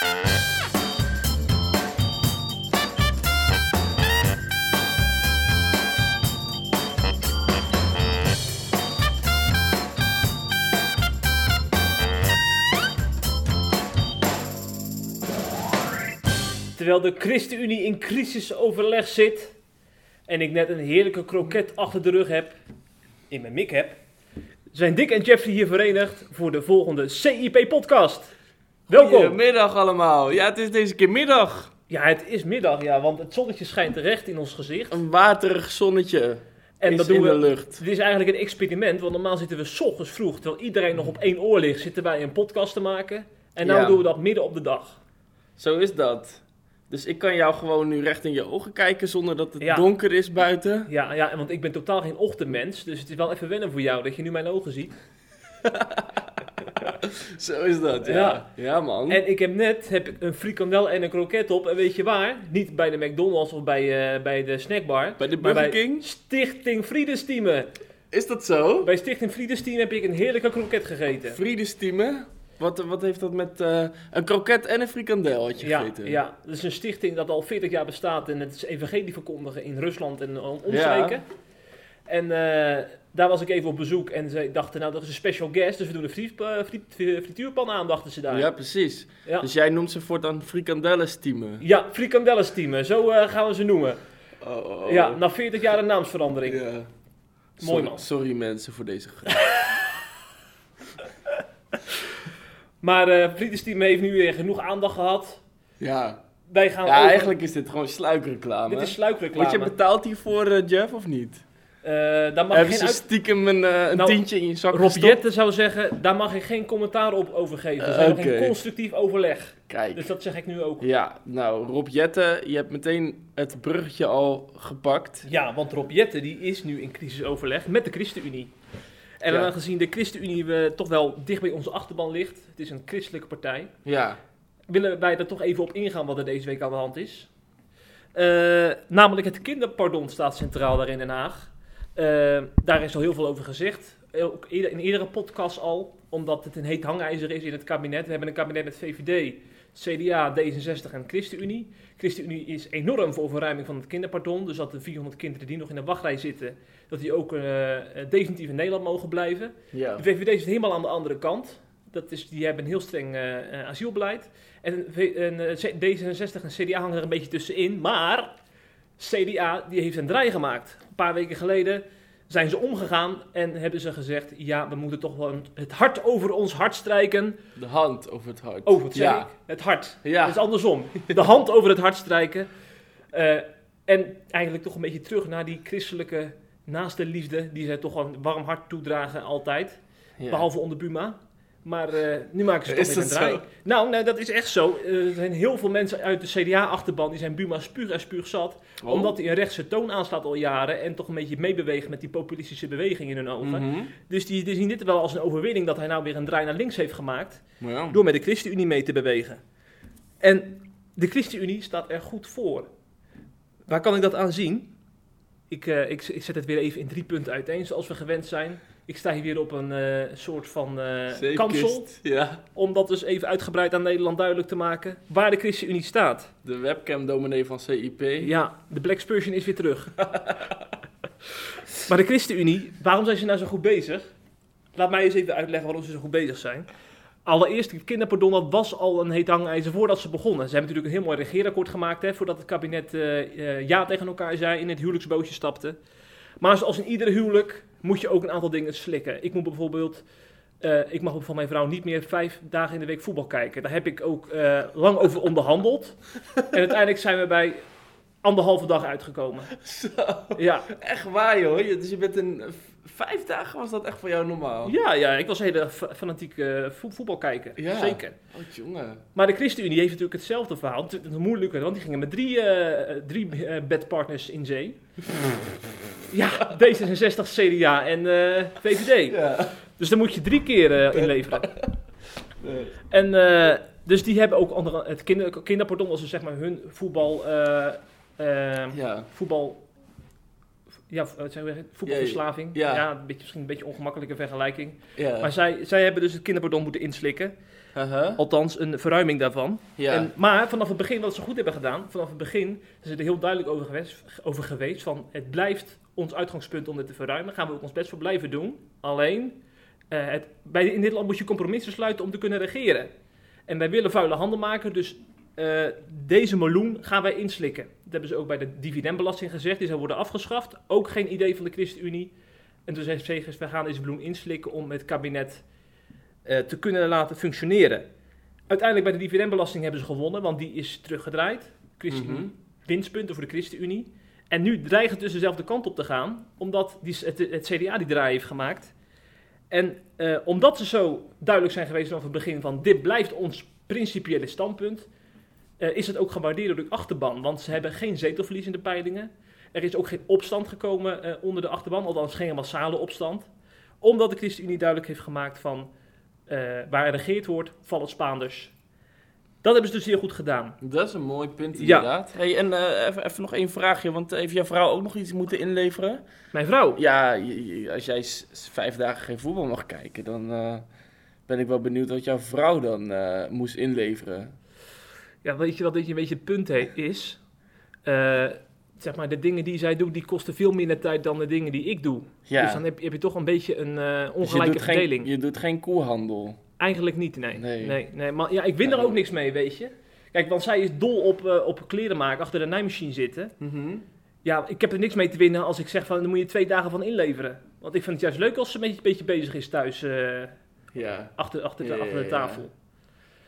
Terwijl de ChristenUnie in crisisoverleg zit en ik net een heerlijke kroket achter de rug heb, in mijn mik heb, zijn Dick en Jeffrey hier verenigd voor de volgende CIP-podcast. Welkom! Goedemiddag allemaal. Ja, het is deze keer middag. Ja, het is middag, ja, want het zonnetje schijnt recht in ons gezicht. Een waterig zonnetje En dat doen in we. de lucht. Het is eigenlijk een experiment, want normaal zitten we 's ochtends vroeg, terwijl iedereen nog op één oor ligt, zitten wij een podcast te maken. En nu Ja. doen we dat midden op de dag. Zo is dat. Dus ik kan jou gewoon nu recht in je ogen kijken zonder dat het Ja. donker is buiten. Ja, ja, want ik ben totaal geen ochtendmens, dus het is wel even wennen voor jou dat je nu mijn ogen ziet. Zo is dat, ja. Ja. Ja, man. En ik heb net heb ik een frikandel en een kroket op. En weet je waar? Niet bij de McDonald's of bij, eh, bij de snackbar. Bij de Burger King? Stichting Friedestiemen. Is dat zo? Bij Stichting Friedestiem heb ik een heerlijke kroket gegeten. Friedestiemen? Wat, wat heeft dat met eh, een kroket en een frikandel had je Ja, gegeten? ja, dat is een stichting dat al 40 jaar bestaat en het is evangelie verkondigen in Rusland en om- omstreken. En eh, daar was ik even op bezoek en ze dachten, nou dat is een special guest, dus we doen een friet, eh, friet- frituurpan aan, dachten ze daar. Ja, precies. ja. Dus jij noemt ze voortaan frikandellenstiemen. ja frikandellenstiemen, zo eh, gaan we ze noemen. Oh, oh, oh. Ja, na 40 jaar een naamsverandering. Ja. Mooi, Sorry- man. Sorry mensen voor deze grap. Maar eh Friedesteam heeft nu weer genoeg aandacht gehad. Ja. Wij gaan Ja, over- eigenlijk is dit gewoon sluikreclame. Dit is sluikreclame. Word je betaald hiervoor, eh, Jeff, of niet? Eh, daar mag Hebben geen ze uit... stiekem een, een Nou, tientje in je zak Rob? Jetten zou zeggen, daar mag ik geen commentaar op over geven. We Eh, oké. geen constructief overleg. Kijk. Dus dat zeg ik nu ook. Ja, nou, Rob Jetten, je hebt meteen het bruggetje al gepakt. Ja, want Rob Jetten die is nu in crisisoverleg met de ChristenUnie. En Ja. aangezien de ChristenUnie toch wel dicht bij onze achterban ligt, het is een christelijke partij, Ja, willen wij er toch even op ingaan wat er deze week aan de hand is. Namelijk het kinderpardon staat centraal daar in Den Haag. Eh, daar is al heel veel over gezegd. Ook in eerdere podcasts al. Omdat het een heet hangijzer is in het kabinet. We hebben een kabinet met VVD, CDA, D66 en ChristenUnie. ChristenUnie is enorm voor verruiming van het kinderpardon. Dus dat de 400 kinderen die nog in de wachtrij zitten, dat die ook eh, definitief in Nederland mogen blijven. ja. De VVD zit helemaal aan de andere kant. Dat is, die hebben een heel streng eh, asielbeleid. En, en eh, C- D66 en CDA hangen er een beetje tussenin. Maar CDA die heeft een draai gemaakt. Een paar weken geleden zijn ze omgegaan en hebben ze gezegd... ja, we moeten toch wel het hart over ons hart strijken. De hand over het hart. Over het ja. ik? Het hart. Ja. Het is andersom. De hand over het hart strijken. Eh, en eigenlijk toch een beetje terug naar die christelijke naaste liefde... die zij toch een warm hart toedragen altijd. Ja. Behalve onder Buma. Maar eh, nu maken ze toch weer een draai. Nou, dat is echt zo. Eh, er zijn heel veel mensen uit de CDA-achterban... die zijn Buma spuug en spuug zat. Oh. Omdat hij een rechtse toon aanslaat al jaren... en toch een beetje meebeweegt met die populistische beweging in hun ogen. Mhm. Dus die, die zien dit wel als een overwinning... dat hij nou weer een draai naar links heeft gemaakt... Ja. door met de ChristenUnie mee te bewegen. En de ChristenUnie staat er goed voor. Waar kan ik dat aan zien? Ik, eh, ik, ik zet het weer even in drie punten uiteen, zoals we gewend zijn. Ik sta hier weer op een eh, soort van Safekist. kansel, Ja, om dat dus even uitgebreid aan Nederland duidelijk te maken, waar de ChristenUnie staat. de webcam dominee van CIP. Ja, de Black Spurgeon is weer terug. maar de ChristenUnie, waarom zijn ze nou zo goed bezig? Laat mij eens even uitleggen waarom ze zo goed bezig zijn. Allereerst, het kinderpardon dat was al een heet hangijzer voordat ze begonnen. Ze hebben natuurlijk een heel mooi regeerakkoord gemaakt... Hè, voordat het kabinet eh, ja tegen elkaar zei, in het huwelijksbootje stapte. Maar zoals in ieder huwelijk moet je ook een aantal dingen slikken. Ik moet bijvoorbeeld... eh, ik mag van mijn vrouw niet meer vijf dagen in de week voetbal kijken. Daar heb ik ook eh, lang over onderhandeld. en uiteindelijk zijn we bij anderhalve dag uitgekomen. Zo, Ja, echt waar joh. Dus je bent een... Vijf dagen was dat echt voor jou normaal? ja, ja ik was een hele fa- fanatiek eh, vo- voetbalkijker. Ja. Zeker. Oh jongen. Maar de ChristenUnie heeft natuurlijk hetzelfde verhaal. Het is moeilijker, want die gingen met drie, eh, drie eh, bedpartners in zee. ja, D66, CDA en eh, VVD. Ja. Dus dan moet je drie keer eh, inleveren. Nee. En eh, dus die hebben ook andere, het kinder, kinderpardon, was dus zeg maar hun voetbal, Ja. voetbal ja, voetbalverslaving. Ja, Ja, een beetje, misschien een beetje ongemakkelijke vergelijking. Maar zij, zij hebben dus het kinderpardon moeten inslikken. Uh-huh. Althans, een verruiming daarvan. Ja. En, maar vanaf het begin, wat ze goed hebben gedaan, vanaf het begin zijn ze er heel duidelijk over geweest, over geweest van het blijft ons uitgangspunt om dit te verruimen. Gaan we ook ons best voor blijven doen. Alleen, eh, het, bij, in dit land moet je compromissen sluiten om te kunnen regeren. En wij willen vuile handen maken, dus eh, deze meloen gaan wij inslikken. Dat hebben ze ook bij de dividendbelasting gezegd, die zou worden afgeschaft. Ook geen idee van de ChristenUnie. En toen zei Segers, wij gaan deze meloen inslikken om het kabinet eh, te kunnen laten functioneren. Uiteindelijk bij de dividendbelasting hebben ze gewonnen, want die is teruggedraaid. ChristenUnie, Mhm. winstpunten voor de ChristenUnie. En nu dreigt het dus dezelfde kant op te gaan, omdat die, het, CDA die draai heeft gemaakt. En eh, omdat ze zo duidelijk zijn geweest vanaf het begin van dit blijft ons principiële standpunt, eh, is het ook gewaardeerd door de achterban. Want ze hebben geen zetelverlies in de peilingen. Er is ook geen opstand gekomen eh, onder de achterban, althans geen massale opstand. Omdat de ChristenUnie duidelijk heeft gemaakt van waar er regeerd wordt, vallen Spaanders. Dat hebben ze dus heel goed gedaan. Dat is een mooi punt Ja. inderdaad. Hey, en eh, even, even nog één vraagje, want heeft jouw vrouw ook nog iets moeten inleveren? Mijn vrouw, Ja, als jij vijf dagen geen voetbal mag kijken, dan eh, ben ik wel benieuwd wat jouw vrouw dan eh, moest inleveren. Ja, weet je wat dit een beetje het punt he- is? Eh, zeg maar, de dingen die zij doet, die kosten veel minder tijd dan de dingen die ik doe. Ja, Dus dan heb, heb je toch een beetje een eh, Dus je ongelijke verdeling. Geen, je doet geen koehandel. Eigenlijk niet, nee. Nee. nee. nee, Maar ja, ik win er ook niks mee, weet je. Kijk, want zij is dol op, eh, op kleren maken, achter de naaimachine zitten. Ja, ik heb er niks mee te winnen als ik zeg van, dan moet je twee dagen van inleveren. Want ik vind het juist leuk als ze een beetje, een beetje bezig is thuis, eh, Ja. achter, achter, de, Ja, achter de ja, tafel.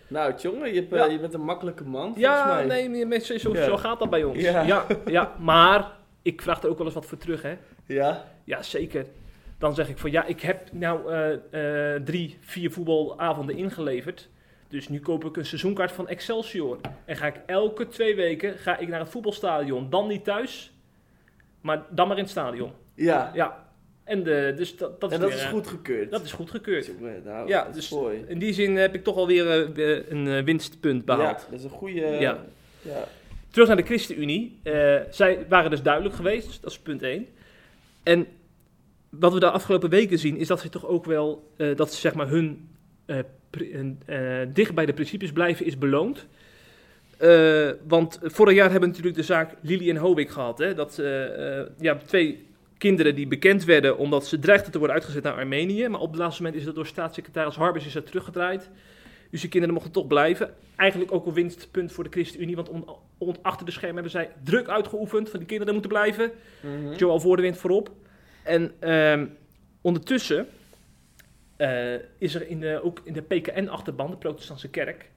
Nou, jongen, je, eh, Ja. je bent een makkelijke man, volgens Ja, mij. nee, nee, met- zo, zo, Ja. zo gaat dat bij ons. Ja. Ja. Ja, maar ik vraag er ook wel eens wat voor terug, hè. Ja? Ja, zeker. Dan zeg ik van ja, ik heb nou eh, eh, drie, vier voetbalavonden ingeleverd. Dus nu koop ik een seizoenkaart van Excelsior. En ga ik elke twee weken ga ik naar het voetbalstadion. Dan niet thuis, maar dan maar in het stadion. Ja. Ja, en de, dus dat, dat is, En dat weer, is eh, goedgekeurd. Dat is goedgekeurd. Jongen, nou, Ja, dat dus mooi. in die zin heb ik toch alweer weer een winstpunt behaald. Ja, dat is een goede... Ja. ja. Terug naar de ChristenUnie. Zij waren dus duidelijk geweest, dus dat is punt 1. En wat we de afgelopen weken zien, is dat ze toch ook wel, eh, dat ze zeg maar hun eh, eh, dicht bij de principes blijven is beloond. Want vorig jaar hebben we natuurlijk de zaak Lili en Hovik gehad. Hè? Dat ja, twee kinderen die bekend werden omdat ze dreigden te worden uitgezet naar Armenië. Maar op het laatste moment is dat door staatssecretaris Harbers is dat teruggedraaid. Dus die kinderen mochten toch blijven. Eigenlijk ook een winstpunt voor de ChristenUnie. Want om- achter de schermen hebben zij druk uitgeoefend van die kinderen moeten blijven. Mhm. Joel Voordewind voorop. En ehm, ondertussen eh, is er in de, ook in de PKN-achterban, de protestantse kerk,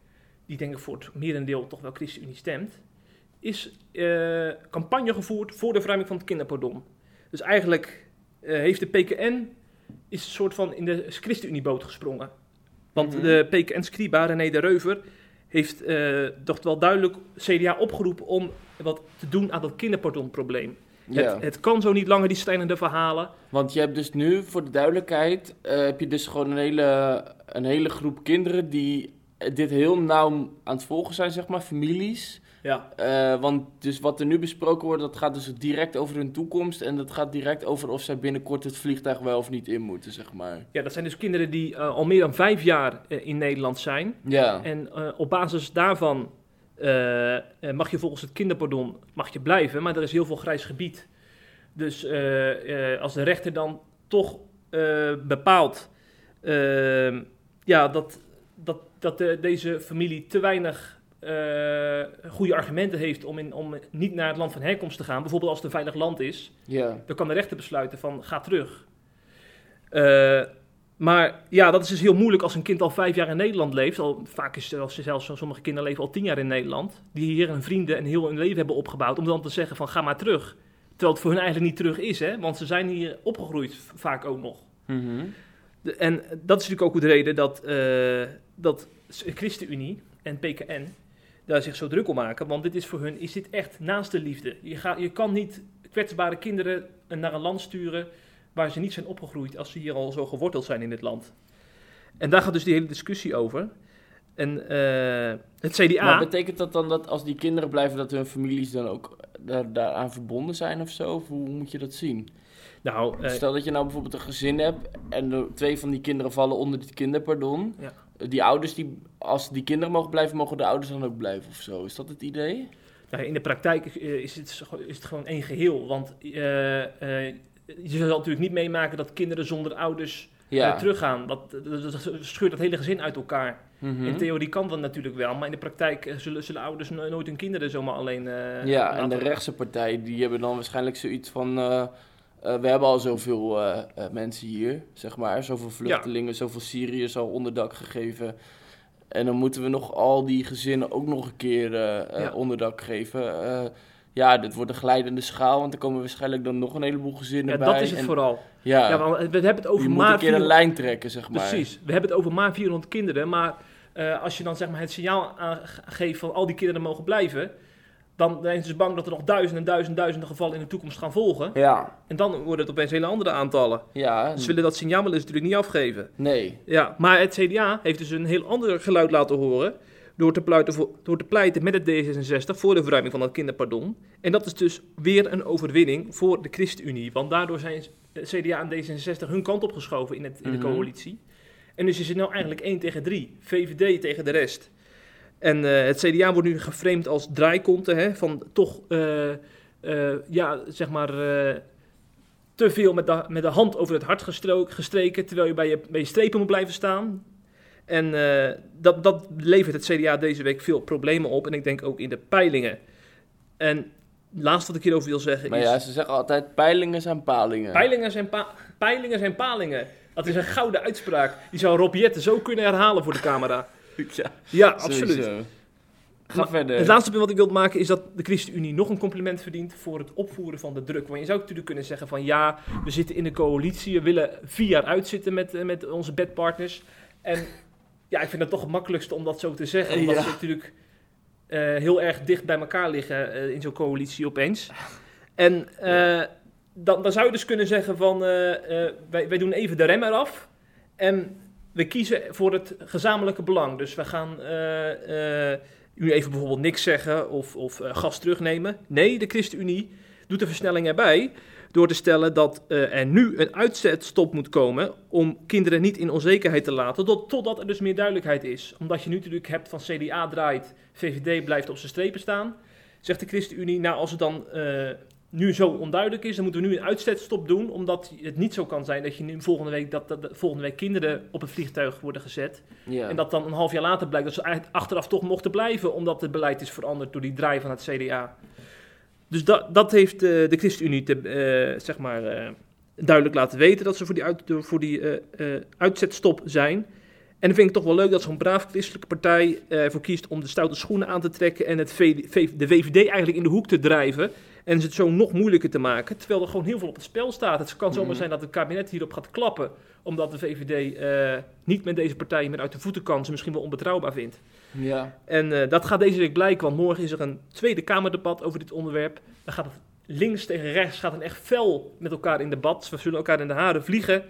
die denk ik voor het merendeel toch wel ChristenUnie stemt, is eh, campagne gevoerd voor de verruiming van het kinderpardon. Dus eigenlijk eh, heeft de PKN is een soort van in de ChristenUnie-boot gesprongen. Want Mhm. de PKN-scriba, René de Reuver, heeft toch wel duidelijk CDA opgeroepen om wat te doen aan dat kinderpardonprobleem. Ja. Het, het kan zo niet langer, die strijdende verhalen. Want je hebt dus nu, voor de duidelijkheid, eh, heb je dus gewoon een hele, een hele groep kinderen die dit heel nauw aan het volgen zijn, zeg maar, families. Ja. Eh, want dus wat er nu besproken wordt, dat gaat dus direct over hun toekomst. En dat gaat direct over of zij binnenkort het vliegtuig wel of niet in moeten, zeg maar. ja, dat zijn dus kinderen die eh, al meer dan vijf jaar in Nederland zijn. Ja. En op basis daarvan mag je volgens het kinderpardon mag je blijven, maar er is heel veel grijs gebied. Dus eh, eh, als de rechter dan toch eh, bepaalt eh, ja, dat, dat, dat de- deze familie te weinig eh, goede argumenten heeft om, in, om niet naar het land van herkomst te gaan, bijvoorbeeld als het een veilig land is, dan kan de rechter besluiten van ga terug. Eh, maar ja, dat is dus heel moeilijk als een kind al vijf jaar in Nederland leeft. Al, vaak is zelfs, zelfs sommige kinderen leven al tien jaar in Nederland. Die hier hun vrienden en heel hun leven hebben opgebouwd. Om dan te zeggen van ga maar terug. Terwijl het voor hun eigenlijk niet terug is. Hè? Want ze zijn hier opgegroeid vaak ook nog. Mhm. De- en dat is natuurlijk ook de reden dat, eh dat ChristenUnie en PKN daar zich zo druk om maken. Want dit is voor hun is dit echt naast de liefde. Je, gaat, je kan niet kwetsbare kinderen naar een land sturen waar ze niet zijn opgegroeid als ze hier al zo geworteld zijn in dit land. En daar gaat dus die hele discussie over. En eh, het CDA... Maar betekent dat dan dat als die kinderen blijven, dat hun families dan ook daar, daaraan verbonden zijn of zo? Of hoe moet je dat zien? nou, eh, Stel dat je nou bijvoorbeeld een gezin hebt en de, twee van die kinderen vallen onder dit kinderpardon. Ja. Die ouders, die, als die kinderen mogen blijven, mogen de ouders dan ook blijven of zo? Is dat het idee? nou, in de praktijk eh, is het, is het gewoon één geheel. Want eh, eh, je zal natuurlijk niet meemaken dat kinderen zonder ouders Ja. eh, teruggaan. Dat, dat, dat scheurt dat hele gezin uit elkaar. Mhm. In theorie kan dat natuurlijk wel, maar in de praktijk eh, zullen, zullen ouders no- nooit hun kinderen zomaar alleen... eh, Ja, en de rechtse partij, die hebben dan waarschijnlijk zoiets van... we hebben al zoveel mensen hier, zeg maar. Zoveel vluchtelingen, zoveel Syriërs al onderdak gegeven. En dan moeten we nog al die gezinnen ook nog een keer Ja. onderdak geven. Ja, dit wordt een glijdende schaal, want er komen waarschijnlijk dan nog een heleboel gezinnen Ja, bij. dat is het En- vooral. Ja, we hebben het over je moet maar een keer een 400 lijn trekken, zeg maar. Precies, we hebben het over maar 400 kinderen, maar eh, als je dan zeg maar het signaal aangeeft van al die kinderen mogen blijven, dan zijn ze dus bang dat er nog duizenden, duizenden, duizenden gevallen in de toekomst gaan volgen. Ja, En dan worden het opeens hele andere aantallen. ja. Ze willen dat signaal wel eens natuurlijk niet afgeven. Nee. Ja, maar het CDA heeft dus een heel ander geluid laten horen. Door te, pleiten voor, door te pleiten met het D66 voor de verruiming van het kinderpardon. En dat is dus weer een overwinning voor de ChristenUnie. Want daardoor zijn CDA en D66 hun kant opgeschoven in, het, in de Mhm. coalitie. En dus is het nou eigenlijk 1 tegen 3. VVD tegen de rest. En eh, het CDA wordt nu geframed als draaikonten. Hè, van toch, eh, eh, ja, zeg maar... te veel met de, met de hand over het hart gestreken, terwijl je bij, je bij je strepen moet blijven staan. En eh, dat, dat levert het CDA deze week veel problemen op. En ik denk ook in de peilingen. En het laatste wat ik hierover wil zeggen Maar is... ja, ze zeggen altijd peilingen zijn palingen. peilingen, zijn pa- peilingen zijn palingen. Dat is een gouden uitspraak. Die zou Rob Jetten zo kunnen herhalen voor de camera. Ja, Ja, absoluut. sowieso. Ga Maar verder. Het laatste punt wat ik wil maken is dat de ChristenUnie nog een compliment verdient voor het opvoeren van de druk. Want je zou natuurlijk kunnen zeggen van ja, we zitten in de coalitie, we willen vier jaar uitzitten met, eh, met onze bedpartners. En ja, ik vind het toch het makkelijkste om dat zo te zeggen, omdat Ja. ze natuurlijk eh, heel erg dicht bij elkaar liggen eh, in zo'n coalitie opeens. En eh, dan, dan zou je dus kunnen zeggen van wij, wij doen even de rem eraf en we kiezen voor het gezamenlijke belang. Dus we gaan u even bijvoorbeeld niks zeggen of, of gas terugnemen. Nee, de ChristenUnie doet de versnelling erbij door te stellen dat eh, er nu een uitzetstop moet komen om kinderen niet in onzekerheid te laten, tot, totdat er dus meer duidelijkheid is. Omdat je nu natuurlijk hebt van CDA draait, VVD blijft op zijn strepen staan, zegt de ChristenUnie, nou als het dan eh, nu zo onduidelijk is, dan moeten we nu een uitzetstop doen, omdat het niet zo kan zijn dat je nu volgende week, dat, dat, dat volgende week kinderen op het vliegtuig worden gezet. ja. En dat dan een half jaar later blijkt dat ze eigenlijk achteraf toch mochten blijven, omdat het beleid is veranderd door die draai van het CDA. Dus dat, dat heeft eh, de ChristenUnie te, eh, zeg maar, eh, duidelijk laten weten dat ze voor die, uit, voor die uitzetstop zijn. En dan vind ik toch wel leuk dat zo'n braaf christelijke partij ervoor kiest om de stoute schoenen aan te trekken en het V- V- de VVD eigenlijk in de hoek te drijven. En het zo nog moeilijker te maken, terwijl er gewoon heel veel op het spel staat. Het kan zomaar Mhm. zijn dat het kabinet hierop gaat klappen, omdat de VVD niet met deze partij meer uit de voeten kan, ze misschien wel onbetrouwbaar vindt. Ja. En eh, dat gaat deze week blijken, want morgen is er een Tweede Kamerdebat over dit onderwerp. Dan gaat het links tegen rechts, gaat een echt fel met elkaar in debat. We zullen elkaar in de haren vliegen.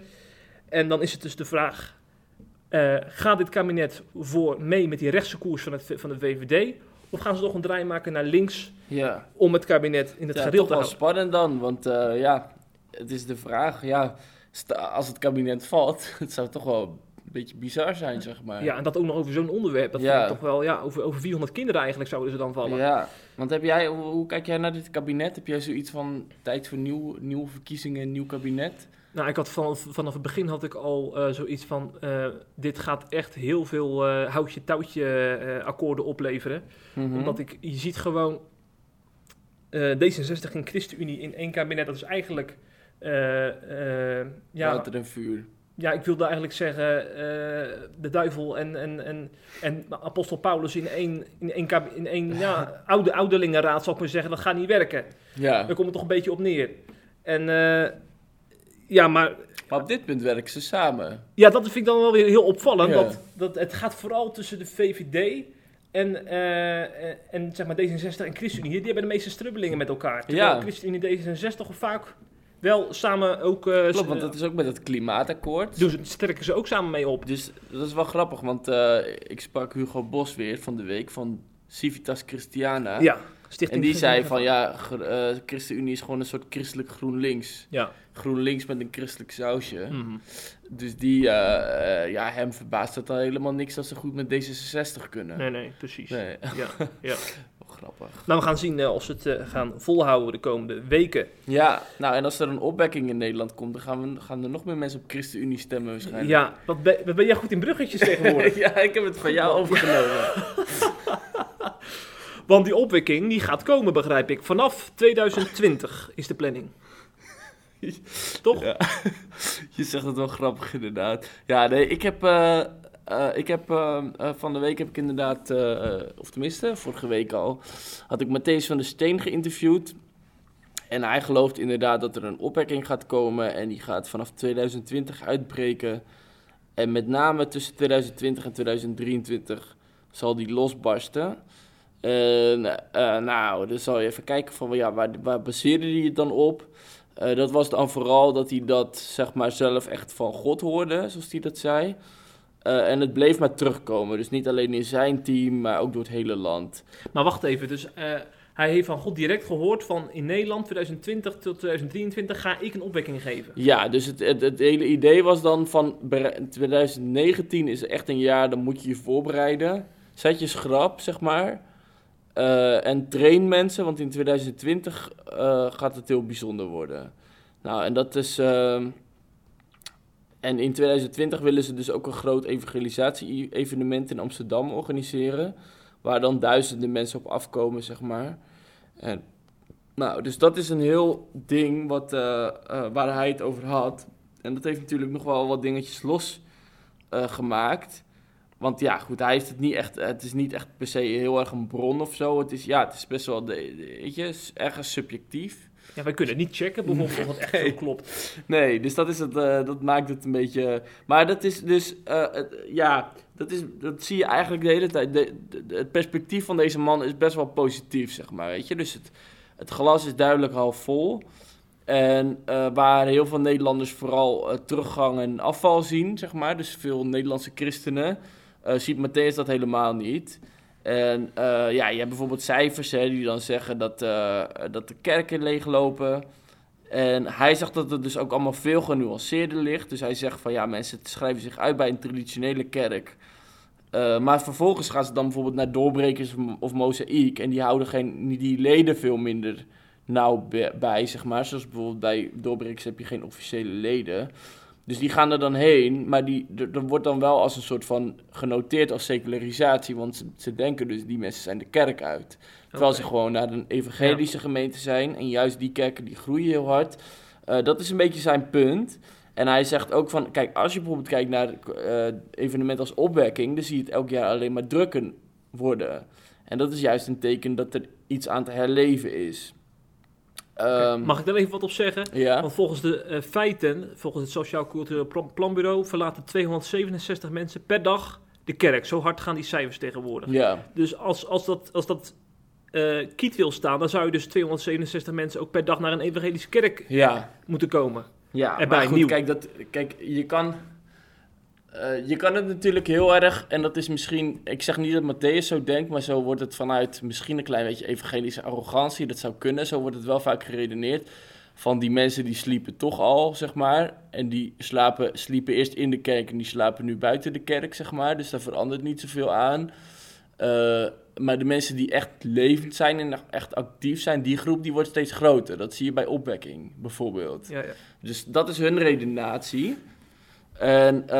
En dan is het dus de vraag, eh, gaat dit kabinet voor mee met die rechtse koers van, het, van de VVD? Of gaan ze toch een draai maken naar links ja. om het kabinet in het ja, gareel toch te wel houden? spannend dan, want eh, ja, het is de vraag, ja, als het kabinet valt, het zou toch wel een beetje bizar zijn, zeg maar. Ja, en dat ook nog over zo'n onderwerp. Dat Ja. vind ik toch wel, ja, over, over 400 kinderen eigenlijk zouden ze dan vallen. Ja, want heb jij, hoe, hoe kijk jij naar dit kabinet? Heb jij zoiets van tijd voor nieuw, nieuwe verkiezingen, nieuw kabinet? Nou, ik had vanaf, vanaf het begin had ik al eh, zoiets van, eh, dit gaat echt heel veel eh, houtje-touwtje akkoorden opleveren. Mhm. Omdat ik, je ziet gewoon, eh, D66 en ChristenUnie in één kabinet, dat is eigenlijk, eh, eh, ja, Water en vuur. Ja, ik wilde eigenlijk zeggen, eh, de duivel en, en, en, en apostel Paulus in één, in één, in één ja, oude ouderlingenraad, zal ik maar zeggen, dat gaat niet werken. Ja, Daar komt het toch een beetje op neer. En eh, ja, maar maar op dit punt werken ze samen. Ja, dat vind ik dan wel weer heel opvallend. Ja. Dat, dat het gaat vooral tussen de VVD en, eh, en zeg maar D66 en ChristenUnie. Die hebben de meeste strubbelingen met elkaar. Terwijl Ja. ChristenUnie en D66 vaak wel samen ook... Uh, Klopt, want dat is ook met het klimaatakkoord. Dus sterken ze ook samen mee op. Dus dat is wel grappig, want uh, ik sprak Hugo Bos weer van de week van Civitas Christiana. Ja, Stichting En die zei van ja, uh, ChristenUnie is gewoon een soort christelijk GroenLinks. Ja. GroenLinks met een christelijk sausje. Mm Dus die, ja, hem verbaast het al helemaal niks dat ze goed met D66 kunnen. Nee, nee, precies. Nee. Ja, ja. grappig. Nou, we gaan zien uh, of ze het uh, gaan volhouden de komende weken. Ja, nou en als er een opwekking in Nederland komt, dan gaan, we, gaan er nog meer mensen op ChristenUnie stemmen waarschijnlijk. Ja, wat ben, wat ben jij goed in bruggetjes tegenwoordig? ja, ik heb het van jou overgenomen. Want die opwekking die gaat komen, begrijp ik. Vanaf 2020 is de planning. Toch? Ja. Je zegt het wel grappig inderdaad. Ja, nee, ik heb, uh, uh, ik heb uh, van de week heb ik inderdaad, of tenminste vorige week al, had ik Matthäus van der Steen geïnterviewd. En hij gelooft inderdaad dat er een opwekking gaat komen en die gaat vanaf 2020 uitbreken. En met name tussen 2020 en 2023 zal die losbarsten. Nou, dan zal je even kijken van ja, waar, waar baseerde hij het dan op? Dat was dan vooral dat hij dat zeg maar zelf echt van God hoorde, zoals hij dat zei. Uh, en het bleef maar terugkomen. Dus niet alleen in zijn team, maar ook door het hele land. Maar wacht even, dus hij heeft van God direct gehoord van in Nederland 2020 tot 2023 ga ik een opwekking geven. Ja, dus het, het, het, hele idee was dan van 2019 is echt een jaar, dan moet je je voorbereiden. Zet je schrap, zeg maar. Uh, en train mensen, want in 2020 uh, gaat het heel bijzonder worden. Nou, en dat is. En in 2020 willen ze dus ook een groot evangelisatie-evenement in Amsterdam organiseren. Waar dan duizenden mensen op afkomen, zeg maar. En, nou, dus dat is een heel ding wat, uh, waar hij het over had. En dat heeft natuurlijk nog wel wat dingetjes losgemaakt. gemaakt. Want ja, goed, hij heeft het niet echt. Het is niet echt per se heel erg een bron of zo. Het is, ja, het is best wel, weet je, ergens subjectief. Ja, wij kunnen niet checken bijvoorbeeld of het echt zo klopt. Nee, dus dat, is het, uh, dat maakt het een beetje... Maar dat is dus, uh, het, ja, dat, is, dat zie je eigenlijk de hele tijd. De, de, het perspectief van deze man is best wel positief, zeg maar, weet je. Dus het, het glas is duidelijk half vol. En uh, waar heel veel Nederlanders vooral teruggang en afval zien, zeg maar. Dus veel Nederlandse christenen uh, ziet Matthäus dat helemaal niet. En uh, ja, je hebt bijvoorbeeld cijfers hè, die dan zeggen dat, uh, dat de kerken leeglopen. En hij zegt dat het dus ook allemaal veel genuanceerder ligt. Dus hij zegt van ja, mensen schrijven zich uit bij een traditionele kerk. Uh, maar vervolgens gaan ze dan bijvoorbeeld naar doorbrekers of mozaïek. En die houden geen, die leden veel minder nauw bij, zeg maar. Zoals bijvoorbeeld bij doorbrekers heb je geen officiële leden. Dus die gaan er dan heen, maar die, er, wordt dan wel als een soort van genoteerd als secularisatie, want ze, denken dus die mensen zijn de kerk uit. Terwijl ze gewoon naar een evangelische gemeente zijn en juist die kerken die groeien heel hard. Uh, dat is een beetje zijn punt. En hij zegt ook van, kijk, als je bijvoorbeeld kijkt naar uh, evenementen als opwekking, dan zie je het elk jaar alleen maar drukken worden. En dat is juist een teken dat er iets aan te herleven is. Um, Mag ik daar even wat op zeggen? Ja. Want volgens de uh, feiten, volgens het Sociaal Cultureel Planbureau, verlaten 267 mensen per dag de kerk. Zo hard gaan die cijfers tegenwoordig. Ja. Dus als, als dat, als dat uh, kiet wil staan, dan zou je dus 267 mensen ook per dag naar een evangelische kerk ja. moeten komen. Ja, Erbij, maar goed, nieuw. kijk, dat, kijk, je kan uh, je kan het natuurlijk heel erg, en dat is misschien, ik zeg niet dat Matthäus zo denkt, maar zo wordt het vanuit misschien een klein beetje evangelische arrogantie, dat zou kunnen, zo wordt het wel vaak geredeneerd. Van die mensen die sliepen toch al, zeg maar. En die slapen, sliepen eerst in de kerk en die slapen nu buiten de kerk, zeg maar. Dus daar verandert niet zoveel aan. Uh, maar de mensen die echt levend zijn en echt actief zijn, die groep die wordt steeds groter. Dat zie je bij opwekking bijvoorbeeld. Ja, ja. Dus dat is hun redenatie. En uh,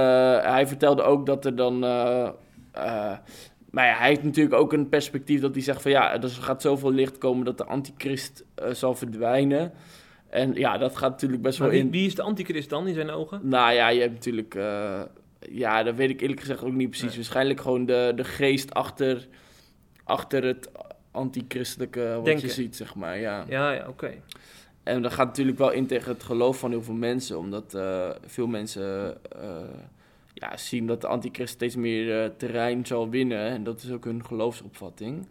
hij vertelde ook dat er dan. Uh, maar ja, hij heeft natuurlijk ook een perspectief dat hij zegt van ja, er gaat zoveel licht komen dat de antichrist zal verdwijnen. En ja, dat gaat natuurlijk best wel in. Wie is de antichrist dan in zijn ogen? Nou ja, je hebt natuurlijk. ja, dat weet ik eerlijk gezegd ook niet precies. Waarschijnlijk gewoon de, de geest achter, achter het antichristelijke wat je ziet, zeg maar. Ja, ja, ja oké. En dat gaat natuurlijk wel in tegen het geloof van heel veel mensen, omdat uh, veel mensen uh, ja, zien dat de antichrist steeds meer uh, terrein zal winnen. En dat is ook hun geloofsopvatting.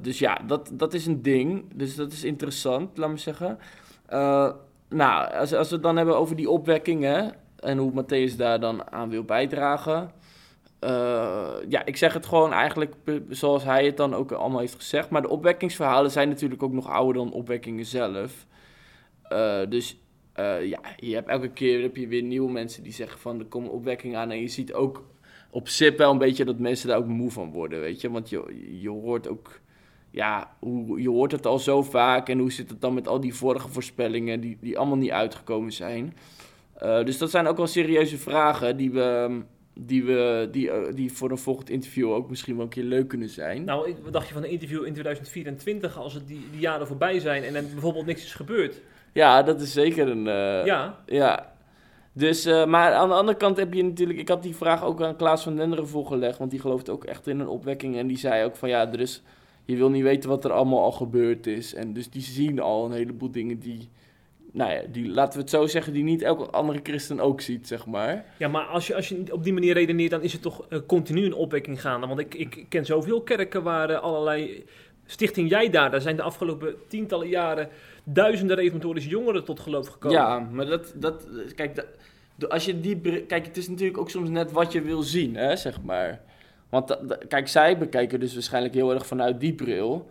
dus ja, dat, dat is een ding. Dus dat is interessant, laat me zeggen. Nou, als, als we het dan hebben over die opwekkingen en hoe Matthäus daar dan aan wil bijdragen. Uh, ja, ik zeg het gewoon eigenlijk zoals hij het dan ook allemaal heeft gezegd. Maar de opwekkingsverhalen zijn natuurlijk ook nog ouder dan opwekkingen zelf. Uh, dus uh, ja, je hebt elke keer heb je weer nieuwe mensen die zeggen van er komt opwekking aan. En je ziet ook op SIP wel een beetje dat mensen daar ook moe van worden, weet je. Want je, je hoort ook, ja, je hoort het al zo vaak. En hoe zit het dan met al die vorige voorspellingen die, die allemaal niet uitgekomen zijn. Dus dat zijn ook wel serieuze vragen die we die, we, die, uh, die voor een volgend interview ook misschien wel een keer leuk kunnen zijn. Nou, wat dacht je van een interview in 2024 als het die, die jaren voorbij zijn en er bijvoorbeeld niks is gebeurd? Ja, dat is zeker een. Uh, ja. ja. Dus, uh, maar aan de andere kant heb je natuurlijk. Ik had die vraag ook aan Klaas van Denderen voorgelegd. Want die gelooft ook echt in een opwekking. En die zei ook van ja, er is. Je wil niet weten wat er allemaal al gebeurd is. En dus die zien al een heleboel dingen die. Nou ja, die, laten we het zo zeggen, die niet elke andere christen ook ziet, zeg maar. Ja, maar als je, als je op die manier redeneert, dan is het toch uh, continu een opwekking gaande. Want ik, ik ken zoveel kerken waar uh, allerlei Stichting Jij daar, daar zijn de afgelopen tientallen jaren duizenden reformatorische jongeren tot geloof gekomen. Ja, maar dat, dat kijk, dat, als je die, kijk, het is natuurlijk ook soms net wat je wil zien, hè, zeg maar. Want kijk, zij bekijken dus waarschijnlijk heel erg vanuit die bril.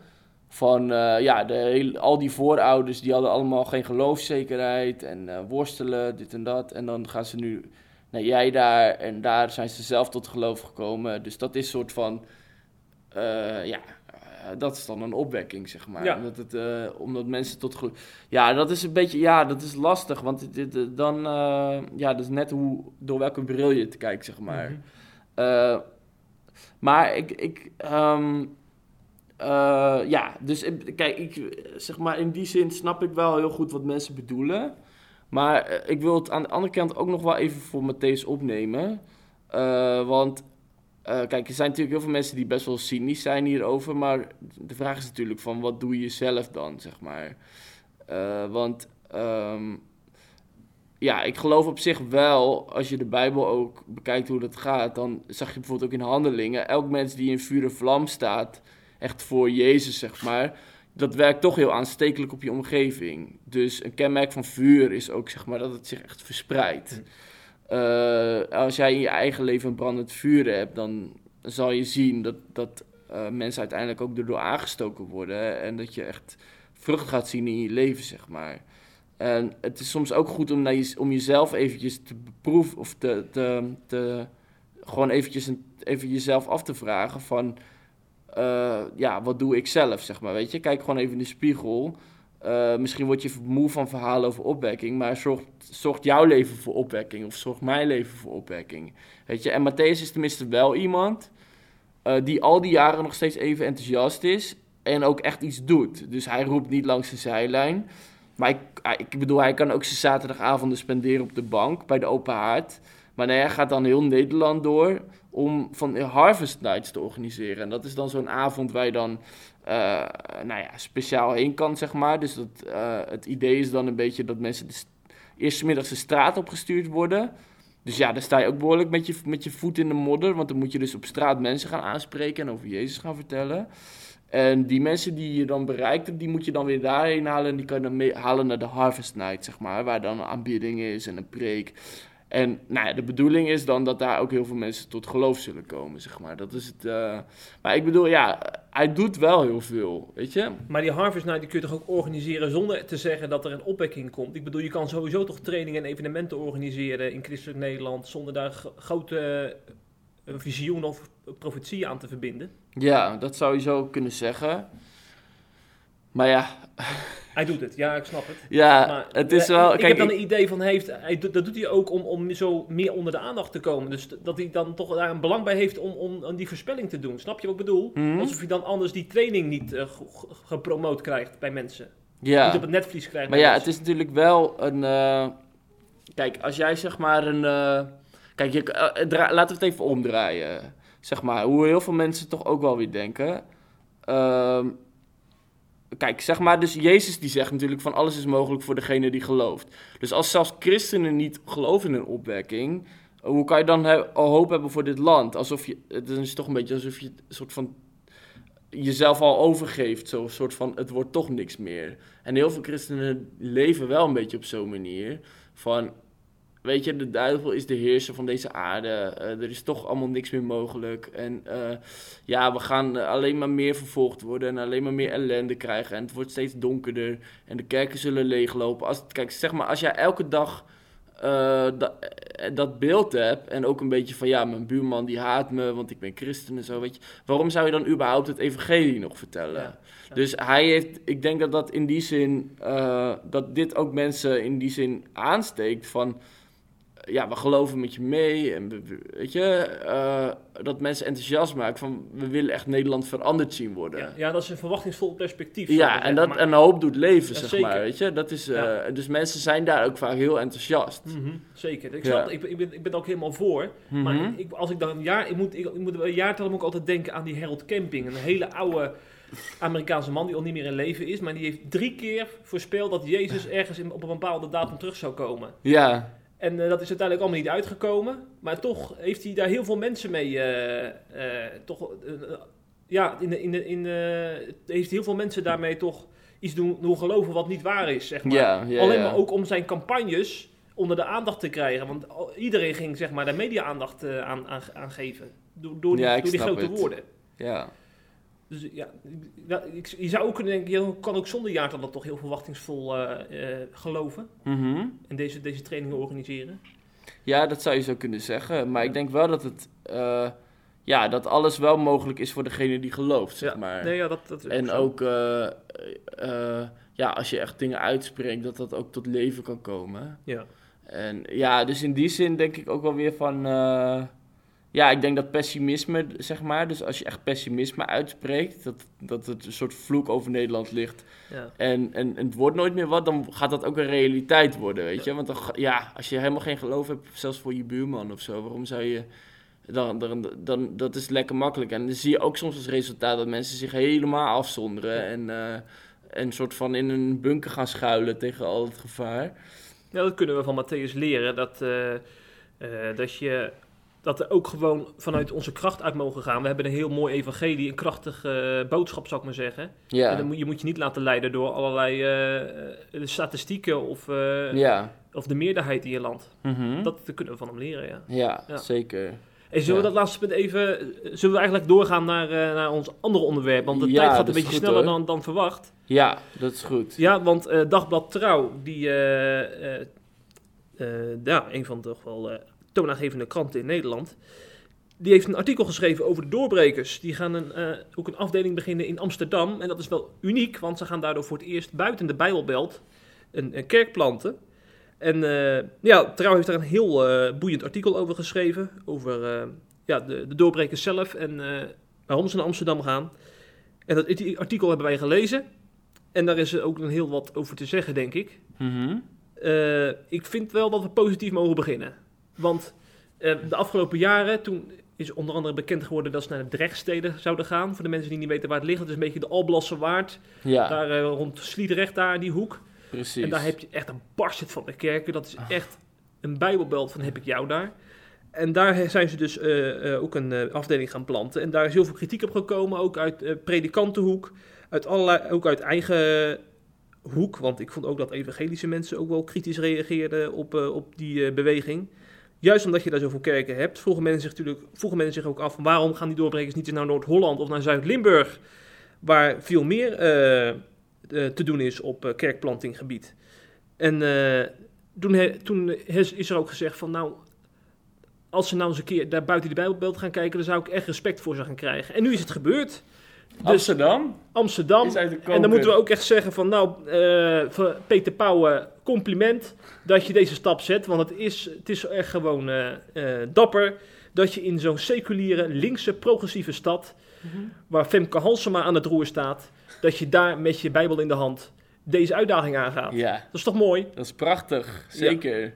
Van uh, ja, de al die voorouders die hadden allemaal geen geloofszekerheid en uh, worstelen, dit en dat. En dan gaan ze nu naar jij daar en daar zijn ze zelf tot geloof gekomen. Dus dat is een soort van, uh, ja, eh, dat is dan een opwekking, zeg maar. Ja. Omdat, het, omdat mensen tot geloof... Ja, dat is een beetje... Ja, dat is lastig. Want dit, dan... Ja, dat is net hoe, door welke bril je het kijkt, zeg maar. Mm -hmm. maar ik... ik um, ja, dus kijk, ik, zeg maar, in die zin snap ik wel heel goed wat mensen bedoelen. Maar ik wil het aan de andere kant ook nog wel even voor Matthäus opnemen. want uh, kijk, er zijn natuurlijk heel veel mensen die best wel cynisch zijn hierover. Maar de vraag is natuurlijk van wat doe je zelf dan, zeg maar. Want um, ja, ik geloof op zich wel, als je de Bijbel ook bekijkt hoe dat gaat, dan zag je bijvoorbeeld ook in handelingen, elk mens die in vuur en vlam staat, echt voor Jezus, zeg maar, dat werkt toch heel aanstekelijk op je omgeving. Dus een kenmerk van vuur is ook, zeg maar, dat het zich echt verspreidt. Hm. Uh, als jij in je eigen leven een brandend vuur hebt, dan zal je zien dat, dat uh, mensen uiteindelijk ook erdoor aangestoken worden. En dat je echt vrucht gaat zien in je leven, zeg maar. En het is soms ook goed om, naar je, om jezelf eventjes te beproeven of te, te, te gewoon eventjes een, even jezelf af te vragen van, uh, ja, wat doe ik zelf, zeg maar, weet je. Kijk gewoon even in de spiegel. Uh, misschien word je moe van verhalen over opwekking, maar zorgt, zorgt jouw leven voor opwekking of zorgt mijn leven voor opwekking? Weet je, en Matthäus is tenminste wel iemand uh, die al die jaren nog steeds even enthousiast is en ook echt iets doet. Dus hij roept niet langs de zijlijn. Maar ik, ik bedoel, hij kan ook zijn zaterdagavonden spenderen op de bank bij de Open Haard. Maar hij gaat dan heel Nederland door om van Harvest Nights te organiseren. En dat is dan zo'n avond waar je dan uh, nou ja, speciaal heen kan, zeg maar. Dus dat, uh, het idee is dan een beetje dat mensen de eerste middag de straat opgestuurd worden. Dus ja, dan sta je ook behoorlijk met je, met je voet in de modder. Want dan moet je dus op straat mensen gaan aanspreken en over Jezus gaan vertellen. En die mensen die je dan bereikt die moet je dan weer daarheen halen. En die kan je dan mee halen naar de Harvest Night, zeg maar. Waar dan een aanbidding is en een preek. En nou ja, de bedoeling is dan dat daar ook heel veel mensen tot geloof zullen komen, zeg maar. Dat is het. Uh... Maar ik bedoel, ja, hij doet wel heel veel, weet je. Maar die Harvest Night die kun je toch ook organiseren zonder te zeggen dat er een opwekking komt? Ik bedoel, je kan sowieso toch trainingen en evenementen organiseren in christelijk Nederland zonder daar grote uh, visioen of profetie aan te verbinden? Ja, dat zou je zo kunnen zeggen. Maar ja. Hij doet het, ja, ik snap het. Ja, maar, het is wel... Ik kijk, heb dan een idee van, heeft, hij, dat doet hij ook om, om zo meer onder de aandacht te komen. Dus dat hij dan toch daar een belang bij heeft om, om, om die voorspelling te doen. Snap je wat ik bedoel? Mm Alsof hij dan anders die training niet uh, gepromoot krijgt bij mensen. Ja. Niet op het netvlies krijgt. Maar ja, het is natuurlijk wel een... Uh, kijk, als jij zeg maar een... Uh, kijk, je, laten we het even omdraaien. Zeg maar, hoe heel veel mensen toch ook wel weer denken... Ehm, kijk, zeg maar, dus Jezus die zegt natuurlijk van alles is mogelijk voor degene die gelooft. Dus als zelfs christenen niet geloven in een opwekking, hoe kan je dan hoop hebben voor dit land? Alsof je, het is toch een beetje alsof je een soort van jezelf al overgeeft. Zo'n soort van, het wordt toch niks meer. En heel veel christenen leven wel een beetje op zo'n manier. Van, weet je, de duivel is de heerser van deze aarde. Eh, er is toch allemaal niks meer mogelijk. En uh, ja, we gaan alleen maar meer vervolgd worden en alleen maar meer ellende krijgen. En het wordt steeds donkerder en de kerken zullen leeglopen. Als, kijk, zeg maar, als jij elke dag uh, dat, dat beeld hebt en ook een beetje van ja, mijn buurman die haat me, want ik ben christen en zo, weet je. Waarom zou je dan überhaupt het evangelie nog vertellen? Dus hij heeft, ik denk dat dat in die zin, dat dit ook mensen in die zin aansteekt van ja, we geloven met je mee. En weet je, uh, dat mensen enthousiast maken van we willen echt Nederland veranderd zien worden. Ja, ja dat is een verwachtingsvol perspectief. Ja, en dat en hoop doet leven, zeg maar. Weet je, dat is, uh, dus mensen zijn daar ook vaak heel enthousiast. Mm -hmm, zeker. Ik, snap, ik, ik, ben, ik ben ook helemaal voor. Mm -hmm. Maar ik, als ik dan een jaar, ik moet, ik, ik moet een jaartal ook altijd denken aan die Harold Camping, een hele oude. Amerikaanse man die al niet meer in leven is, maar die heeft drie keer voorspeld dat Jezus ergens in, op een bepaalde datum terug zou komen. Ja. En uh, dat is uiteindelijk allemaal niet uitgekomen. Maar toch heeft hij daar heel veel mensen mee. Uh, uh, toch, ja, in de, in de, in de, heeft heel veel mensen daarmee toch iets doen, doen geloven wat niet waar is. Zeg maar. Alleen maar ook om zijn campagnes onder de aandacht te krijgen. Want iedereen ging zeg maar, de media-aandacht aan, aan, aan, geven. Door, door die, door die grote het. woorden. Ja. Dus ja, je zou ook kunnen denken, je kan ook zonder jaartallen toch heel verwachtingsvol uh, uh, geloven. Mm -hmm. En deze, deze trainingen organiseren. Ja, dat zou je zo kunnen zeggen. Maar ik denk wel dat het... Uh, ja, dat alles wel mogelijk is voor degene die gelooft, zeg ja. maar. Nee, ja, dat, dat en ook, ja, als je echt dingen uitspreekt, dat dat ook tot leven kan komen. Ja. En ja, dus in die zin denk ik ook wel weer van ja, ik denk dat pessimisme, zeg maar, dus als je echt pessimisme uitspreekt, dat, dat het een soort vloek over Nederland ligt ja. en, en, en, het wordt nooit meer wat, dan gaat dat ook een realiteit worden, weet je. Want dan, ja, als je helemaal geen geloof hebt, zelfs voor je buurman of zo, waarom zou je... Dan, dan, dan, dat is lekker makkelijk. En dan zie je ook soms als resultaat dat mensen zich helemaal afzonderen en, uh, en een soort van in een bunker gaan schuilen tegen al het gevaar. Ja, dat kunnen we van Matthäus leren, dat, uh, uh, dat je dat er ook gewoon vanuit onze kracht uit mogen gaan. We hebben een heel mooi evangelie, een krachtige uh, boodschap zou ik maar zeggen. Ja. En dan moet je, moet je niet laten leiden door allerlei uh, statistieken of, uh, ja. of de meerderheid in je land. Mm -hmm. dat, dat, kunnen we van hem leren, ja. Ja, ja. zeker. En zullen we dat laatste punt even... Zullen we eigenlijk doorgaan naar, naar ons andere onderwerp? Want de tijd gaat een beetje goed, sneller dan, dan verwacht. Ja, dat is goed. Ja, want Dagblad Trouw, die... ja, een van de toch wel toonaangevende kranten in Nederland. Die heeft een artikel geschreven over de doorbrekers. Die gaan een, uh, ook een afdeling beginnen in Amsterdam. En dat is wel uniek, want ze gaan daardoor voor het eerst buiten de Bijbelbelt een, een kerk planten. En uh, ja, Trouw heeft daar een heel uh, boeiend artikel over geschreven. Over ja, de, de doorbrekers zelf en waarom ze naar Amsterdam gaan. En dat artikel hebben wij gelezen. En daar is ook een heel wat over te zeggen, denk ik. Mm -hmm. ik vind wel dat we positief mogen beginnen. Want uh, de afgelopen jaren, toen is onder andere bekend geworden dat ze naar de Drechtsteden zouden gaan. Voor de mensen die niet weten waar het ligt. Dat is een beetje de Alblasse Waard. Ja. Daar uh, rond Sliedrecht, daar die hoek. Precies. En daar heb je echt een barst van de kerken. Dat is echt een bijbelbelt van heb ik jou daar. En daar zijn ze dus uh, ook een afdeling gaan planten. En daar is heel veel kritiek op gekomen. Ook uit predikantenhoek. Uit allerlei, ook uit eigen hoek. Want ik vond ook dat evangelische mensen ook wel kritisch reageerden op, op die beweging. Juist omdat je daar zoveel kerken hebt, vroegen mensen zich natuurlijk vroegen mensen zich ook af: waarom gaan die doorbrekers niet naar Noord-Holland of naar Zuid-Limburg, waar veel meer uh, uh, te doen is op uh, kerkplantinggebied? En toen, he, toen is er ook gezegd: van nou, als ze nou eens een keer daar buiten de Bijbelbeeld gaan kijken, dan zou ik echt respect voor ze gaan krijgen. En nu is het gebeurd. Dus Amsterdam? Amsterdam. En dan moeten we ook echt zeggen van nou, uh, Peter Pauwen, compliment dat je deze stap zet. Want het is, het is echt gewoon uh, uh, dapper dat je in zo'n seculiere, linkse, progressieve stad, mm -hmm. waar Femke Halsema aan het roer staat, dat je daar met je Bijbel in de hand deze uitdaging aangaat. Ja. Dat is toch mooi? Dat is prachtig, zeker. Ja.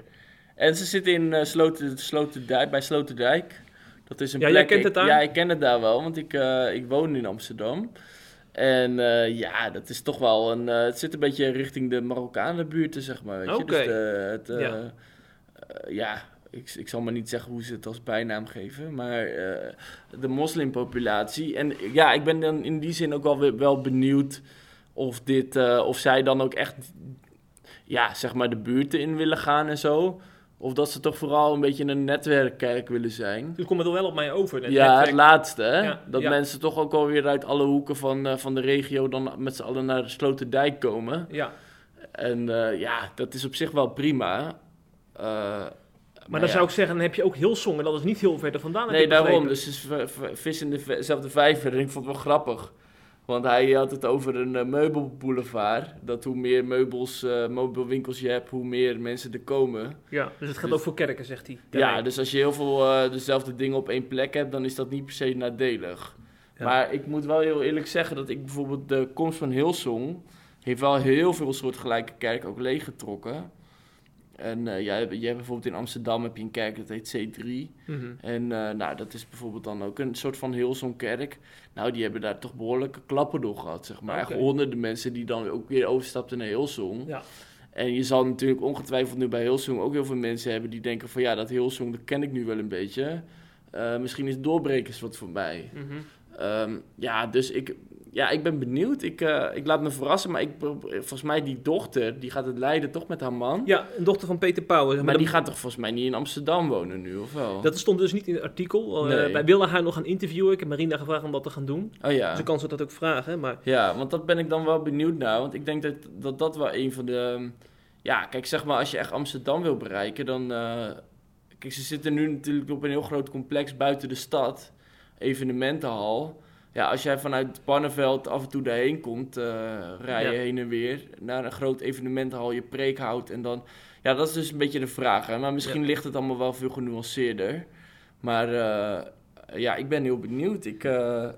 En ze zit in uh, Sloten, Sloterdijk, bij Sloterdijk. Dat is een ja, plek. jij kent het daar? Ik, ja, ik ken het daar wel, want ik, uh, ik woon in Amsterdam. En uh, ja, dat is toch wel een. Uh, het zit een beetje richting de Marokkanenbuurten, zeg maar. Okay. Dus het, ja. ja ik, ik zal maar niet zeggen hoe ze het als bijnaam geven, maar eh, de moslimpopulatie. En ja, ik ben dan in die zin ook wel, wel benieuwd of, dit, of zij dan ook echt, ja, zeg maar de buurten in willen gaan en zo. Of dat ze toch vooral een beetje een netwerkkerk willen zijn. Dus komt het wel op mij over. Het ja, netwerk. het laatste. Hè? dat mensen toch ook alweer uit alle hoeken van, uh, van de regio dan met z'n allen naar de Sloterdijk komen. Ja. En uh, ja, dat is op zich wel prima. Uh, maar, maar, dan zou ik zeggen, dan heb je ook Hillsong en dat is niet heel ver vandaan. Nee, daarom. Dus het is vis in dezelfde vijver. En ik vond het wel grappig. Want hij had het over een uh, meubelboulevard. Dat hoe meer meubels, uh, meubelwinkels je hebt, hoe meer mensen er komen. Ja, dus het gaat dus, ook voor kerken, zegt hij. Ja, dus als je heel veel uh, dezelfde dingen op één plek hebt, dan is dat niet per se nadelig. Ja. Maar ik moet wel heel eerlijk zeggen dat ik bijvoorbeeld de komst van Hillsong... heeft wel heel veel soortgelijke kerken ook leeggetrokken. En uh, jij, jij hebt bijvoorbeeld in Amsterdam heb je een kerk dat heet C3. Mm-hmm. En uh, nou, dat is bijvoorbeeld dan ook een soort van Hilson kerk. Nou, die hebben daar toch behoorlijke klappen door gehad, zeg maar. Okay. Echt honderden mensen die dan ook weer overstapten naar Hilsong. Ja. En je zal natuurlijk ongetwijfeld nu bij Hilsong ook heel veel mensen hebben die denken van... ja, dat Hilsong, dat ken ik nu wel een beetje. Uh, misschien is doorbrekers wat voor mij. Mm-hmm. Um, ja, dus ik, ja, ik ben benieuwd. Ik, uh, ik laat me verrassen. Maar ik, volgens mij die dochter, die gaat het leiden toch met haar man? Ja, een dochter van Peter Pauwen. Maar, maar die gaat toch volgens mij niet in Amsterdam wonen nu, of wel? Dat stond dus niet in het artikel. Nee. Uh, wij wilden haar nog gaan interviewen. Ik heb Marina gevraagd om dat te gaan doen. Oh ja. Dus ik kan ze dat ook vragen. Maar... Ja, want dat ben ik dan wel benieuwd naar. Want ik denk dat dat, dat wel een van de... Ja, kijk, zeg maar, als je echt Amsterdam wil bereiken, dan... Uh, kijk, ze zitten nu natuurlijk op een heel groot complex buiten de stad. Evenementenhal ja, als jij vanuit Barneveld af en toe daarheen komt, uh, rij je ja. heen en weer naar een groot evenementenhal, je preek houdt en dan... Ja, dat is dus een beetje de vraag, hè? maar misschien ja. ligt het allemaal wel veel genuanceerder. Maar uh, ja, ik ben heel benieuwd. Ik, uh,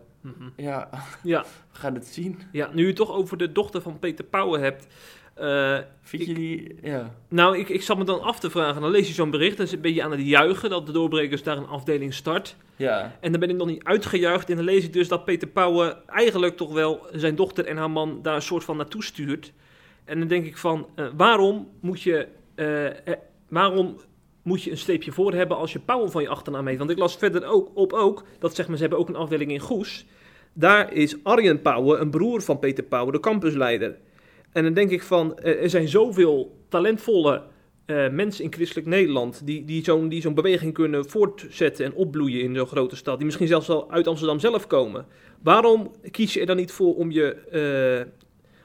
ja, ja. we gaan het zien. Ja, nu je het toch over de dochter van Peter Pauwen hebt... Uh, Vind je die, ja. Nou, ik, ik zat me dan af te vragen. Dan lees je zo'n bericht en ben je aan het juichen dat de doorbrekers daar een afdeling start. Ja. En dan ben ik nog niet uitgejuicht. En dan lees ik dus dat Peter Pauwen eigenlijk toch wel zijn dochter en haar man daar een soort van naartoe stuurt. En dan denk ik van, uh, waarom moet je... Uh, eh, waarom moet je een streepje voor hebben als je Pauwen van je achternaam heet? Want ik las verder ook op ook, dat zeg maar, ze hebben ook een afdeling in Goes. Daar is Arjen Pauwen, een broer van Peter Pauwen, de campusleider. En dan denk ik van, er zijn zoveel talentvolle uh, mensen in christelijk Nederland die, die zo'n die zo'n beweging kunnen voortzetten en opbloeien in zo'n grote stad, die misschien zelfs wel uit Amsterdam zelf komen. Waarom kies je er dan niet voor om je uh,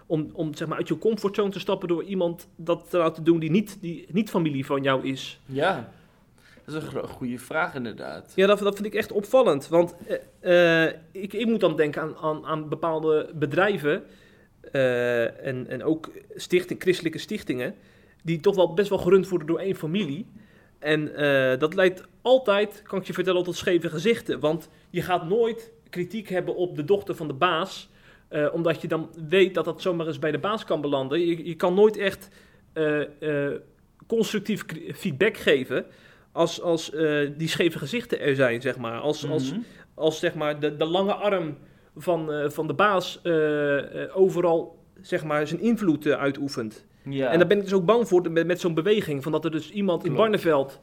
om, om zeg maar uit je comfortzone te stappen door iemand dat te laten doen die niet, die niet familie van jou is? Ja, dat is een goede vraag inderdaad. Ja, dat, dat vind ik echt opvallend. Want uh, ik, ik moet dan denken aan, aan, aan bepaalde bedrijven uh, en, en ook stichting, christelijke stichtingen, die toch wel best wel gerund worden door één familie. En uh, dat leidt altijd, kan ik je vertellen, tot scheve gezichten. Want je gaat nooit kritiek hebben op de dochter van de baas, uh, omdat je dan weet dat dat zomaar eens bij de baas kan belanden. Je, je kan nooit echt constructief feedback geven als, als die scheve gezichten er zijn, zeg maar. Als, als, als zeg maar de, de lange arm van, uh, van de baas uh, uh, overal zeg maar, zijn invloed uitoefent. Ja. En daar ben ik dus ook bang voor met, met zo'n beweging. Van dat er dus iemand Klopt. in Barneveld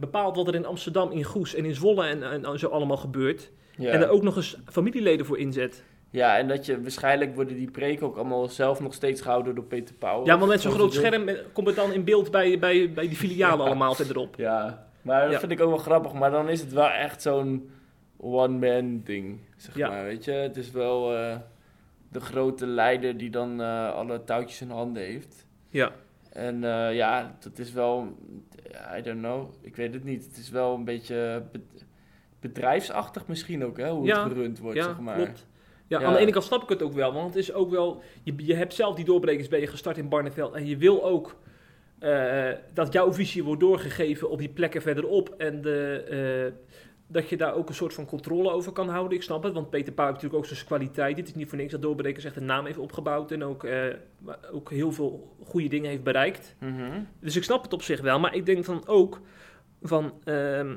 bepaalt wat er in Amsterdam, in Goes en in Zwolle en, en, en zo allemaal gebeurt. Ja. En er ook nog eens familieleden voor inzet. Ja, en dat je waarschijnlijk worden die preken ook allemaal zelf nog steeds gehouden door Peter Pauw. Ja, want met zo'n groot scherm komt het dan in beeld bij, bij, bij die filialen allemaal verderop. Ja, maar dat ja. vind ik ook wel grappig. Maar dan is het wel echt zo'n one-man ding, zeg Ja. maar. Weet je, het is wel eh, de grote leider die dan eh, alle touwtjes in handen heeft. Ja. En eh, ja, dat is wel, I don't know, ik weet het niet. Het is wel een beetje be- bedrijfsachtig misschien ook, hè, hoe Ja, het gerund wordt, ja, zeg maar. klopt. Ja, Ja. aan de ene kant snap ik het ook wel, want het is ook wel, je, je hebt zelf die doorbrekers ben je gestart in Barneveld en je wil ook dat jouw visie wordt doorgegeven op die plekken verderop en de, dat je daar ook een soort van controle over kan houden. Ik snap het, want Peter Pauw heeft natuurlijk ook zijn kwaliteit. Het is niet voor niks dat doorbrekers echt een naam heeft opgebouwd en ook, eh, ook heel veel goede dingen heeft bereikt. Mhm. Dus ik snap het op zich wel, maar ik denk dan ook van ehm,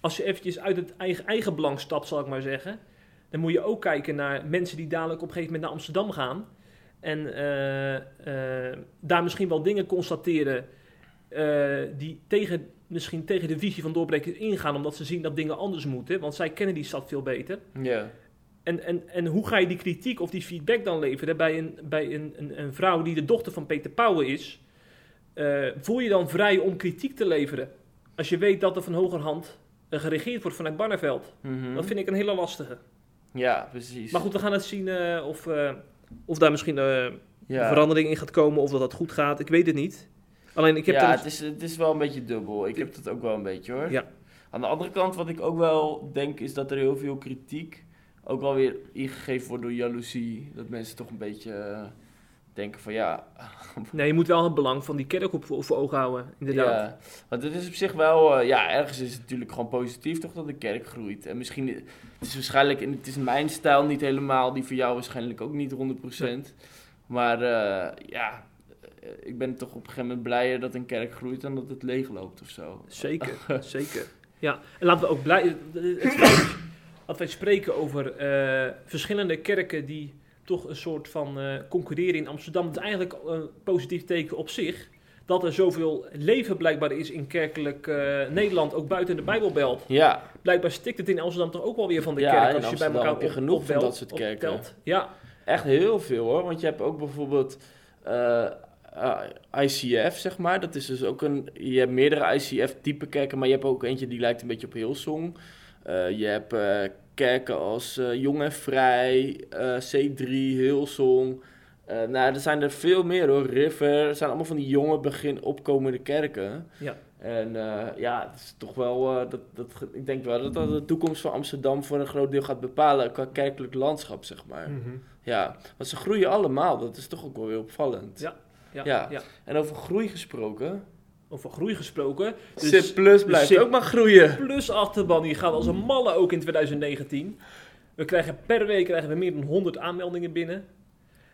als je eventjes uit het eigen, eigen belang stapt, zal ik maar zeggen, dan moet je ook kijken naar mensen die dadelijk op een gegeven moment naar Amsterdam gaan en eh, eh, daar misschien wel dingen constateren die tegen misschien tegen de visie van doorbrekers ingaan, omdat ze zien dat dingen anders moeten, want zij kennen die stad veel beter. Ja. En, en, en hoe ga je die kritiek of die feedback dan leveren bij een, bij een, een, een vrouw die de dochter van Peter Pauwen is? Eh, voel je dan vrij om kritiek te leveren? Als je weet dat er van hogerhand uh, geregeerd wordt vanuit Barneveld. Mhm. Dat vind ik een hele lastige. Ja, precies. Maar goed, we gaan het zien eh, of, eh, of daar misschien eh, ja. verandering in gaat komen of dat dat goed gaat. Ik weet het niet. Alleen ik heb ja, het is, het is wel een beetje dubbel. Ik heb dat ook wel een beetje hoor. Ja. Aan de andere kant, wat ik ook wel denk, is dat er heel veel kritiek ook wel weer ingegeven wordt door jaloezie. Dat mensen toch een beetje eh, denken van ja, Nee, je moet wel het belang van die kerk op voor ogen houden, inderdaad. ja. Want het is op zich wel, eh, ja, ergens is het natuurlijk gewoon positief toch dat de kerk groeit. En misschien, het is waarschijnlijk, en het is mijn stijl niet helemaal, die voor jou waarschijnlijk ook niet 100%. Maar eh, ja, eh, ik ben toch op een gegeven moment blijer dat een kerk groeit dan dat het leeg loopt of zo. Zeker, zeker. Ja, en laten we ook blij... Dat wij spreken over eh, verschillende kerken die toch een soort van eh, concurreren in Amsterdam. Dat is eigenlijk een positief teken op zich. Dat er zoveel leven blijkbaar is in kerkelijk eh, Nederland, ook buiten de Bijbelbelt. Ja, Blijkbaar stikt het in Amsterdam toch ook wel weer van de Ja, kerk. Als je bij elkaar heb je op- genoeg van dat soort kerken. optelt. Ja, echt heel veel hoor. Want je hebt ook bijvoorbeeld eh, ICF, zeg maar. Dat is dus ook een. Je hebt meerdere ICF-type kerken, maar je hebt ook eentje die lijkt een beetje op Hillsong. Eh, je hebt eh, kerken als Jong en Vrij, eh, C3, Hillsong. Nou, er zijn er veel meer hoor. River. Er zijn allemaal van die jonge, begin opkomende kerken. Ja. En ja, het is toch wel. dat, dat, ik denk wel dat dat de toekomst van Amsterdam voor een groot deel gaat bepalen qua kerkelijk landschap, zeg maar. Mhm. Ja, want ze groeien allemaal. Dat is toch ook wel weer opvallend. Ja. Ja, Ja. En over groei gesproken. Over groei gesproken. Dus Plus blijft ook maar groeien. Plus achterban, die gaat als een malle ook in 2019. We krijgen per week krijgen we meer dan 100 aanmeldingen binnen.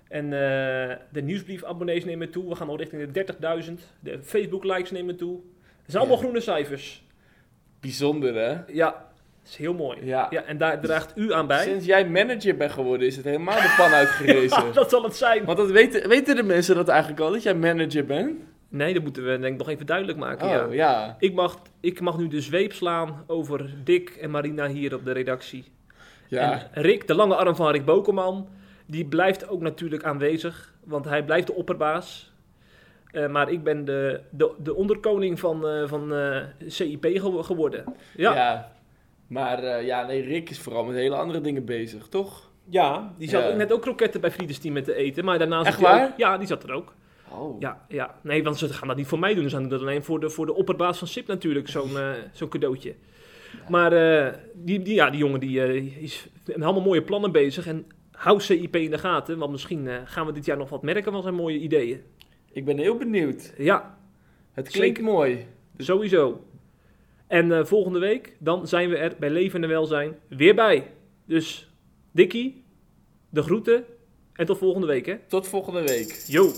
En eh, de nieuwsbriefabonnees nemen toe. We gaan al richting de 30.000. De Facebook-likes nemen toe. Het zijn allemaal Ja. groene cijfers. Bijzonder hè? Ja, dat is heel mooi. Ja. Ja, en daar draagt u aan bij. Sinds jij manager bent geworden is het helemaal de pan uitgerezen. Ja, dat zal het zijn. Want dat weten, weten de mensen dat eigenlijk al, dat jij manager bent? Nee, dat moeten we denk ik nog even duidelijk maken. Oh, ja. ja. Ik, mag, ik mag nu de zweep slaan over Dick en Marina hier op de redactie. Ja. En Rick, de lange arm van Rick Bokelman, die blijft ook natuurlijk aanwezig, want hij blijft de opperbaas. Eh, maar ik ben de, de, de onderkoning van, eh, van eh, CIP gewo- geworden. Ja, ja. Ja. Maar eh, ja, nee, Rick is vooral met hele andere dingen bezig, toch? die zat Ja. net ook kroketten bij Friedens team met te eten, maar daarna zat Echt waar? ook- ja, die zat er ook. Oh. Ja, ja, nee, want ze gaan dat niet voor mij doen, ze gaan dat alleen voor de, voor de opperbaas van SIP natuurlijk, zo'n eh, zo'n cadeautje. Maar eh, die, die, ja, die jongen die, is met allemaal mooie plannen bezig en hou CIP in de gaten, want misschien gaan we dit jaar nog wat merken van zijn mooie ideeën. Ik ben heel benieuwd. Ja, Het klinkt Zeker. mooi. sowieso. En eh, volgende week, dan zijn we er bij Leven en Welzijn weer bij. Dus, Dikkie, de groeten en tot volgende week, hè. Tot volgende week. Yo!